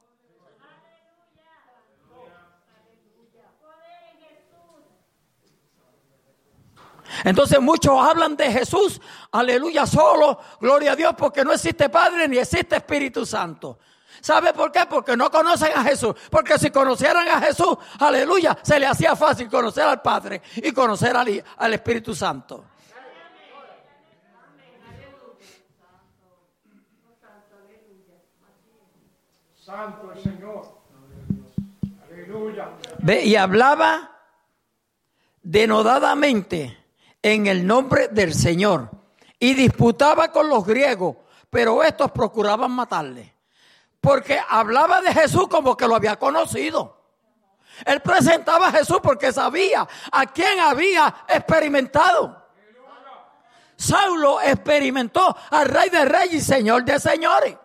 Entonces muchos hablan de Jesús, aleluya, solo, gloria a Dios, porque no existe Padre ni existe Espíritu Santo. ¿Sabe por qué? Porque no conocen a Jesús. Porque si conocieran a Jesús, aleluya, se le hacía fácil conocer al Padre y conocer al, al Espíritu Santo. Santo el Señor. Aleluya. Ve, y hablaba denodadamente en el nombre del Señor y disputaba con los griegos, pero estos procuraban matarle, porque hablaba de Jesús como que lo había conocido. Él presentaba a Jesús porque sabía a quién había experimentado. Saulo experimentó al rey de reyes y señor de señores.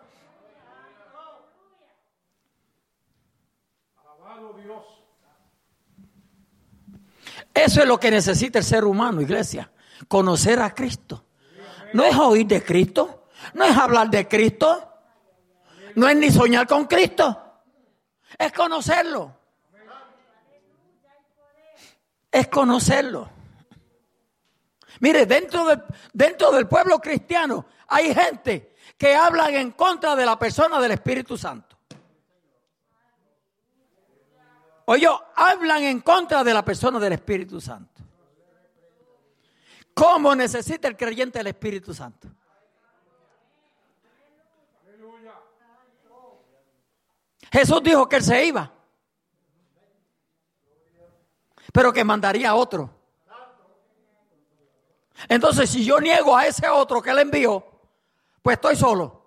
Eso es lo que necesita el ser humano, iglesia. Conocer a Cristo. No es oír de Cristo. No es hablar de Cristo. No es ni soñar con Cristo. Es conocerlo. Es conocerlo. Mire, dentro del, dentro del pueblo cristiano hay gente que hablan en contra de la persona del Espíritu Santo. O ellos hablan en contra de la persona del Espíritu Santo. ¿Cómo necesita el creyente el Espíritu Santo? Jesús dijo que él se iba, pero que mandaría a otro. Entonces, si yo niego a ese otro que él envió, pues estoy solo.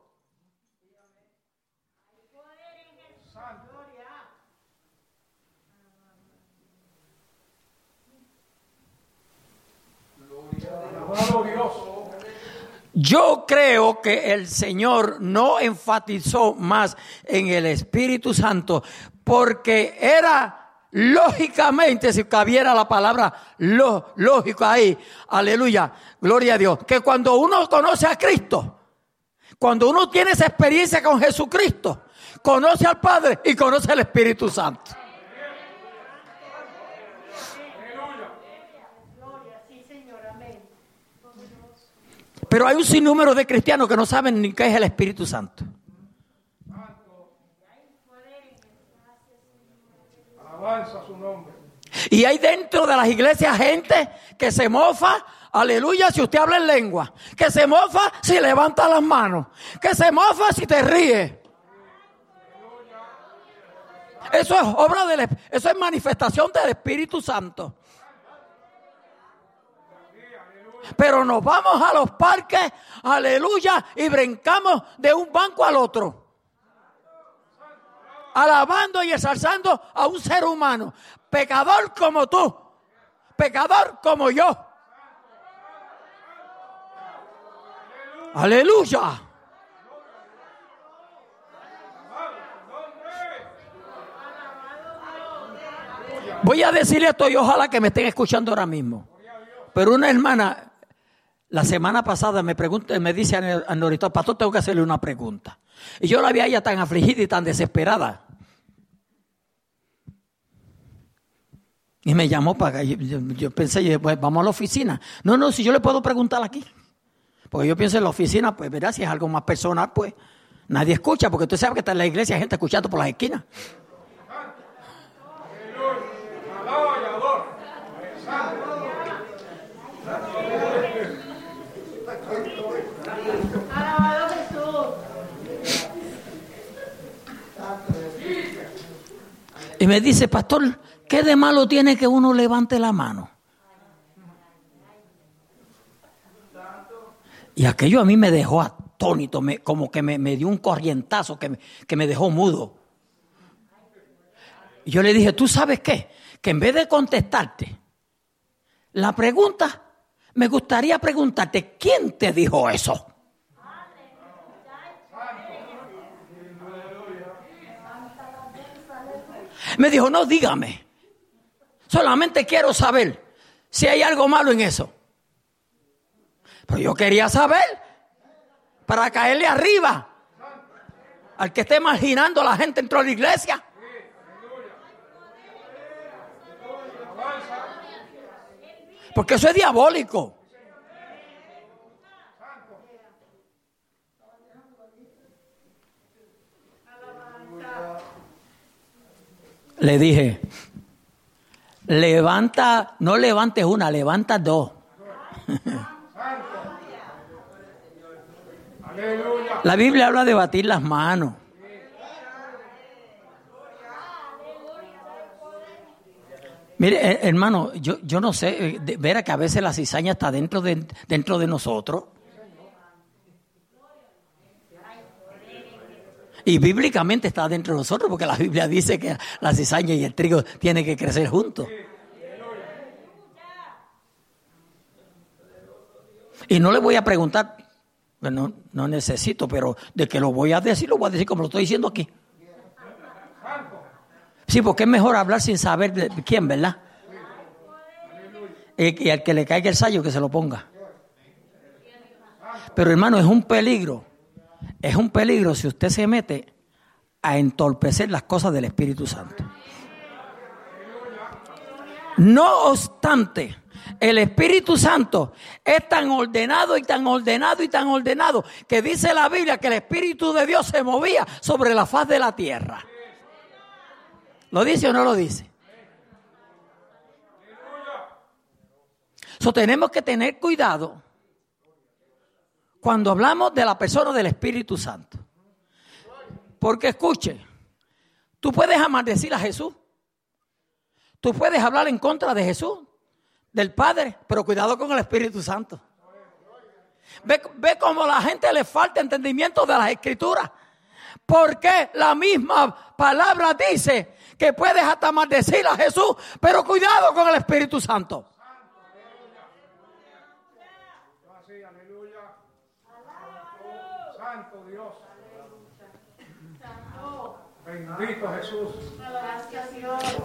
Yo creo que el Señor no enfatizó más en el Espíritu Santo porque era lógicamente, si cabiera la palabra lo, lógico ahí, aleluya, gloria a Dios, que cuando uno conoce a Cristo, cuando uno tiene esa experiencia con Jesucristo, conoce al Padre y conoce al Espíritu Santo. Pero hay un sinnúmero de cristianos que no saben ni qué es el Espíritu Santo. su nombre. Y hay dentro de las iglesias gente que se mofa, aleluya, si usted habla en lengua. Que se mofa si levanta las manos. Que se mofa si te ríe. Eso es obra del eso es manifestación del Espíritu Santo. Pero nos vamos a los parques, aleluya, y brincamos de un banco al otro. Alabando y exalzando a un ser humano, pecador como tú, pecador como yo. Aleluya. Voy a decirle esto y ojalá que me estén escuchando ahora mismo. Pero una hermana la semana pasada me pregunta, me dice a Norito, pastor, tengo que hacerle una pregunta. Y yo la vi a ella tan afligida y tan desesperada. Y me llamó para yo, yo pensé, pues vamos a la oficina. No, no, si yo le puedo preguntar aquí. Porque yo pienso en la oficina, pues verá, si es algo más personal, pues nadie escucha, porque usted sabe que está en la iglesia gente escuchando por las esquinas. Y me dice, pastor, ¿qué de malo tiene que uno levante la mano? Y aquello a mí me dejó atónito, como que me, dio un corrientazo que que me dejó mudo. Y yo le dije, ¿tú sabes qué? Que en vez de contestarte la pregunta, me gustaría preguntarte, ¿quién te dijo eso? Me dijo, no, dígame. Solamente quiero saber si hay algo malo en eso. Pero yo quería saber para caerle arriba al que esté marginando a la gente dentro de la iglesia. Porque eso es diabólico. Le dije, levanta, no levantes una, levanta dos. La Biblia habla de batir las manos. Mire, hermano, yo, yo no sé, eh, ver que a veces la cizaña está dentro de, dentro de nosotros. Y bíblicamente está dentro de nosotros, porque la Biblia dice que la cizaña y el trigo tienen que crecer juntos. Y no le voy a preguntar, no, no necesito, pero de que lo voy a decir, lo voy a decir como lo estoy diciendo aquí. Sí, porque es mejor hablar sin saber de quién, ¿verdad? Y al que le caiga el sallo que se lo ponga. Pero hermano, es un peligro es un peligro si usted se mete a entorpecer las cosas del Espíritu Santo. No obstante, el Espíritu Santo es tan ordenado y tan ordenado y tan ordenado que dice la Biblia que el Espíritu de Dios se movía sobre la faz de la tierra. ¿Lo dice o no lo dice? So, tenemos que tener cuidado cuando hablamos de la persona del Espíritu Santo. Porque escuche, tú puedes amardecir a Jesús. Tú puedes hablar en contra de Jesús, del Padre, pero cuidado con el Espíritu Santo. Ve, ve cómo la gente le falta entendimiento de las escrituras. Porque la misma palabra dice que puedes hasta maldecir a Jesús, pero cuidado con el Espíritu Santo.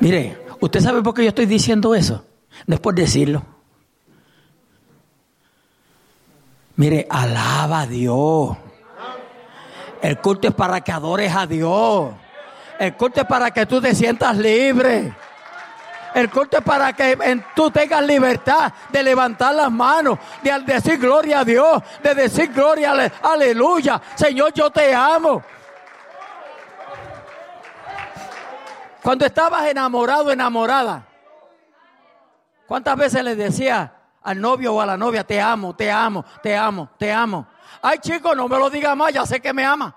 Mire, ¿usted sabe por qué yo estoy diciendo eso? Por decirlo. Mire, alaba a Dios. El culto es para que adores a Dios. El culto es para que tú te sientas libre. El culto es para que tú tengas libertad de levantar las manos, de decir gloria a Dios, de decir gloria, aleluya. Señor, yo te amo. Cuando estabas enamorado, enamorada, ¿cuántas veces le decía al novio o a la novia, te amo, te amo, te amo, te amo? Ay, chico, no me lo diga más, ya sé que me ama.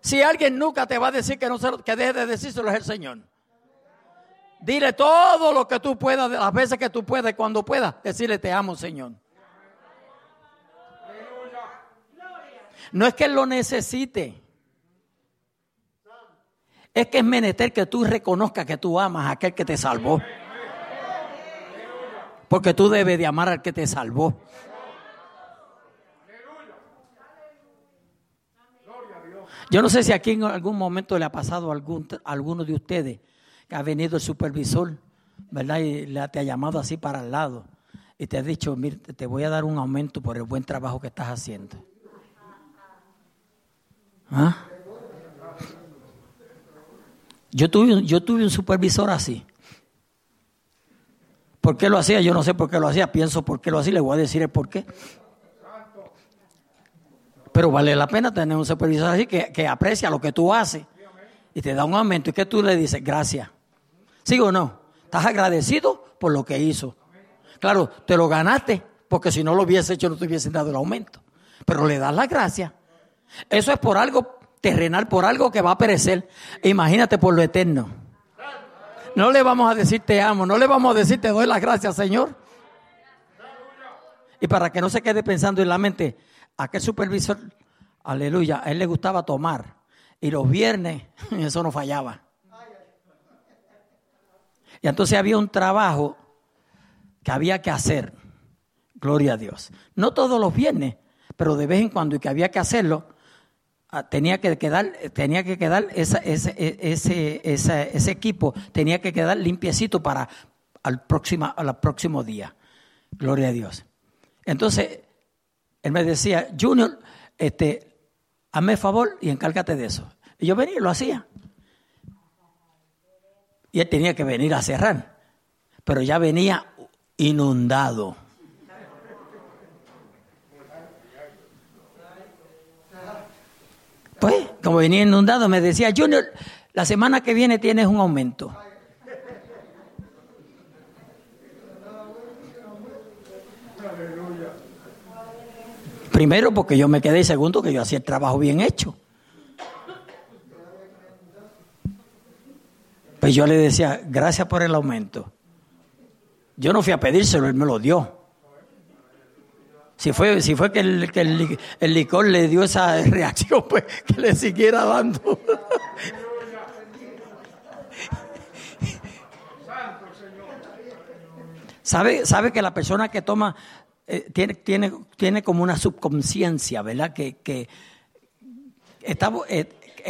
Si alguien nunca te va a decir que, no se, que deje de decírselo es el Señor. Dile todo lo que tú puedas, las veces que tú puedas, cuando puedas, decirle te amo, Señor. No es que lo necesite. Es que es menester que tú reconozcas que tú amas a aquel que te salvó. Porque tú debes de amar al que te salvó. Yo no sé si aquí en algún momento le ha pasado a, algún, alguno de ustedes que ha venido el supervisor, ¿verdad? Y te ha llamado así para el lado y te ha dicho, mire, te voy a dar un aumento por el buen trabajo que estás haciendo. ¿Ah? Yo tuve, yo tuve un supervisor así. ¿Por qué lo hacía? Yo no sé por qué lo hacía, pienso por qué lo hacía, le voy a decir el por qué. Pero vale la pena tener un supervisor así que, que aprecia lo que tú haces y te da un aumento y que tú le dices gracias. ¿Sí o no? Estás agradecido por lo que hizo. Claro, te lo ganaste porque si no lo hubiese hecho no te hubiesen dado el aumento. Pero le das la gracia. Eso es por algo terrenal por algo que va a perecer. Imagínate por lo eterno. No le vamos a decir te amo, no le vamos a decir te doy las gracias, Señor. Y para que no se quede pensando en la mente, aquel supervisor, aleluya, a él le gustaba tomar. Y los viernes, eso no fallaba. Y entonces había un trabajo que había que hacer. Gloria a Dios. No todos los viernes, pero de vez en cuando y que había que hacerlo tenía que quedar, tenía que quedar ese, ese, ese, equipo, tenía que quedar limpiecito para al próximo, al próximo día. Gloria a Dios. Entonces, él me decía, Junior, este, hazme favor y encárgate de eso. Y yo venía y lo hacía. Y él tenía que venir a cerrar, pero ya venía inundado. Pues, como venía inundado, me decía, Junior, la semana que viene tienes un aumento. Primero porque yo me quedé segundo que yo hacía el trabajo bien hecho. Pues yo le decía, gracias por el aumento. Yo no fui a pedírselo, él me lo dio. Si fue, si fue que, el, que el, licor le dio esa reacción, pues que le siguiera dando. ¿Sabe, sabe que la persona que toma eh, tiene, tiene, tiene como una subconsciencia, ¿verdad? Que, que está, eh,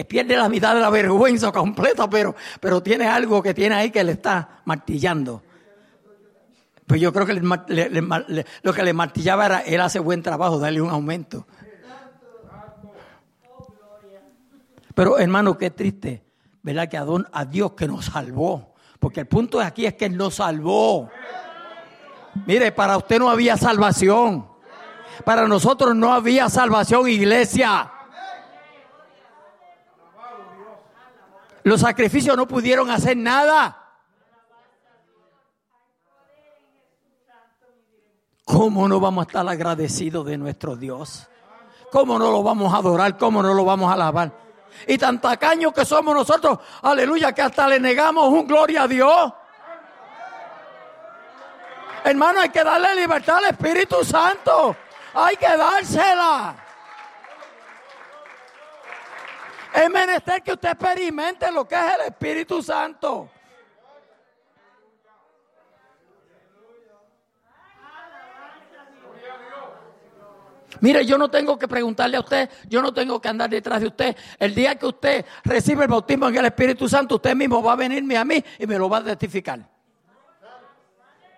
pierde la mitad de la vergüenza completa, pero, pero tiene algo que tiene ahí que le está martillando. Pues yo creo que lo que le martillaba era, él hace buen trabajo, darle un aumento. Pero hermano, qué triste, ¿verdad? Que a, Dios que nos salvó. Porque el punto de aquí es que Él nos salvó. Mire, para usted no había salvación. Para nosotros no había salvación, iglesia. Los sacrificios no pudieron hacer nada. ¿Cómo no vamos a estar agradecidos de nuestro Dios? ¿Cómo no lo vamos a adorar? ¿Cómo no lo vamos a alabar? Y tan tacaños que somos nosotros, aleluya, que hasta le negamos un gloria a Dios. Hermano, hay que darle libertad al Espíritu Santo. Hay que dársela. Es menester que usted experimente lo que es el Espíritu Santo. Mire, yo no tengo que preguntarle a usted, yo no tengo que andar detrás de usted. El día que usted recibe el bautismo en el Espíritu Santo, usted mismo va a venirme a mí y me lo va a testificar.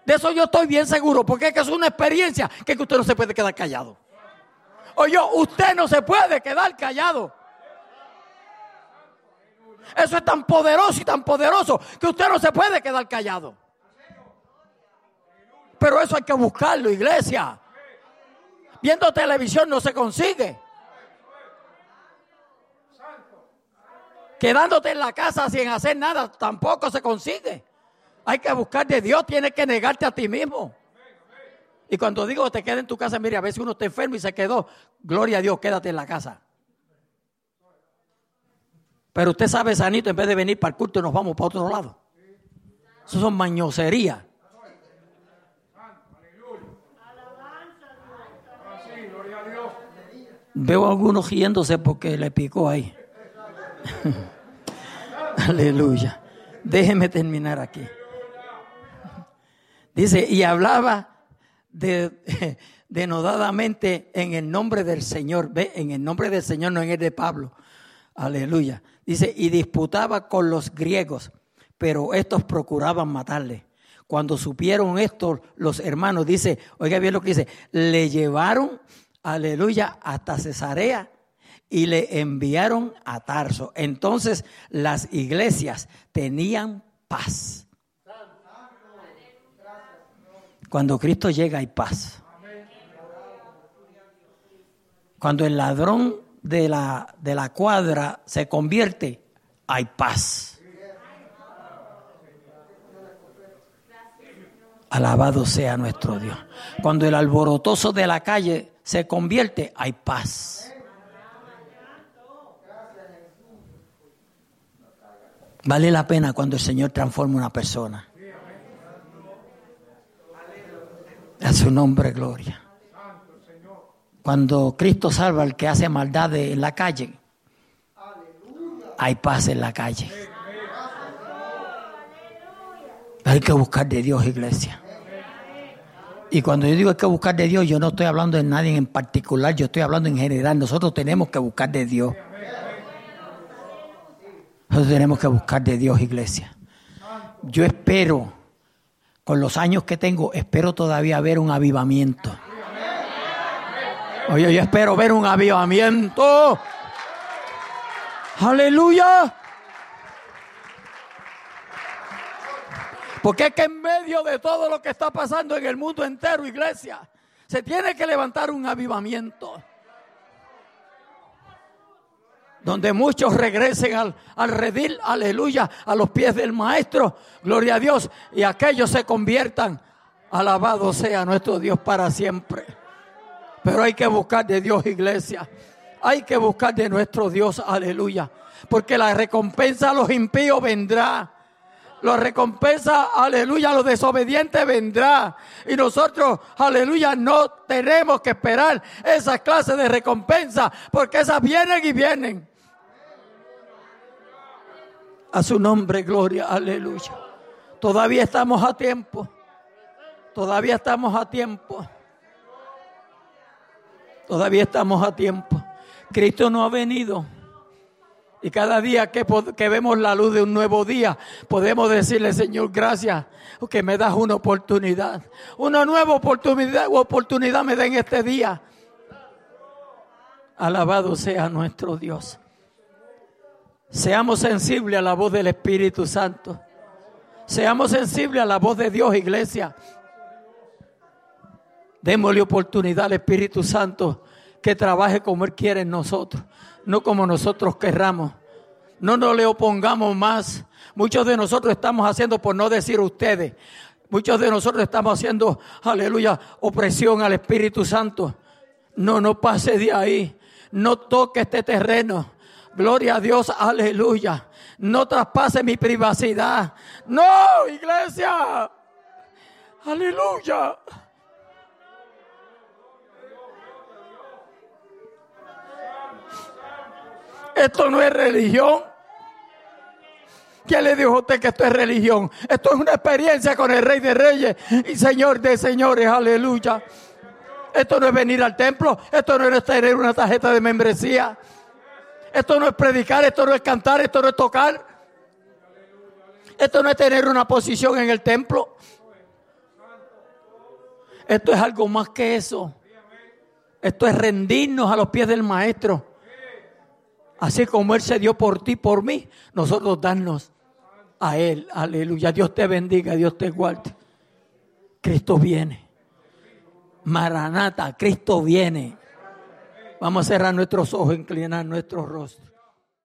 De eso yo estoy bien seguro, porque es que es una experiencia que usted no se puede quedar callado. Oye, usted no se puede quedar callado. Eso es tan poderoso y tan poderoso que usted no se puede quedar callado. Pero eso hay que buscarlo, iglesia. Viendo televisión no se consigue. Quedándote en la casa sin hacer nada tampoco se consigue. Hay que buscar de Dios, tienes que negarte a ti mismo. Y cuando digo te quedes en tu casa, mire, a veces uno está enfermo y se quedó. Gloria a Dios, quédate en la casa. Pero usted sabe, sanito, en vez de venir para el culto, nos vamos para otro lado. Eso son mañoserías. Veo algunos riéndose porque le picó ahí. Aleluya. Déjeme terminar aquí. Dice, y hablaba de, denodadamente en el nombre del Señor. Ve, en el nombre del Señor, no en el de Pablo. Aleluya. Dice, y disputaba con los griegos, pero estos procuraban matarle. Cuando supieron esto, los hermanos, dice, oiga bien lo que dice, le llevaron aleluya, hasta Cesarea y le enviaron a Tarso. Entonces las iglesias tenían paz. Cuando Cristo llega hay paz. Cuando el ladrón de la, de la cuadra se convierte, hay paz. Alabado sea nuestro Dios. Cuando el alborotoso de la calle se convierte, hay paz. Vale la pena cuando el Señor transforma una persona. A su nombre, gloria. Cuando Cristo salva al que hace maldad en la calle, hay paz en la calle. Hay que buscar de Dios, iglesia. Y cuando yo digo hay que buscar de Dios, yo no estoy hablando de nadie en particular, yo estoy hablando en general. Nosotros tenemos que buscar de Dios. Nosotros tenemos que buscar de Dios, iglesia. Yo espero, con los años que tengo, espero todavía ver un avivamiento. Oye, yo espero ver un avivamiento. Aleluya. Porque es que en medio de todo lo que está pasando en el mundo entero, iglesia, se tiene que levantar un avivamiento. Donde muchos regresen al, al redil, aleluya, a los pies del Maestro, gloria a Dios, y aquellos se conviertan, alabado sea nuestro Dios para siempre. Pero hay que buscar de Dios, iglesia. Hay que buscar de nuestro Dios, aleluya. Porque la recompensa a los impíos vendrá la recompensa, aleluya, a los desobedientes vendrá. Y nosotros, aleluya, no tenemos que esperar esa clase de recompensa, porque esas vienen y vienen. A su nombre, gloria, aleluya. Todavía estamos a tiempo. Todavía estamos a tiempo. Todavía estamos a tiempo. Cristo no ha venido y cada día que, vemos la luz de un nuevo día, podemos decirle, Señor, gracias, que me das una oportunidad. Una nueva oportunidad, oportunidad me da en este día. Alabado sea nuestro Dios. Seamos sensibles a la voz del Espíritu Santo. Seamos sensibles a la voz de Dios, iglesia. Démosle oportunidad al Espíritu Santo que trabaje como Él quiere en nosotros no como nosotros querramos. No nos le opongamos más. Muchos de nosotros estamos haciendo, por no decir ustedes, muchos de nosotros estamos haciendo, aleluya, opresión al Espíritu Santo. No, no pase de ahí. No toque este terreno. Gloria a Dios, aleluya. No traspase mi privacidad. No, iglesia. Aleluya. Esto no es religión. ¿Quién le dijo a usted que esto es religión? Esto es una experiencia con el Rey de Reyes y Señor de Señores. Aleluya. Esto no es venir al templo. Esto no es tener una tarjeta de membresía. Esto no es predicar. Esto no es cantar. Esto no es tocar. Esto no es tener una posición en el templo. Esto es algo más que eso. Esto es rendirnos a los pies del Maestro. Así como Él se dio por ti, por mí, nosotros darnos a Él. Aleluya. Dios te bendiga, Dios te guarde. Cristo viene. Maranata, Cristo viene. Vamos a cerrar nuestros ojos, inclinar nuestro rostro.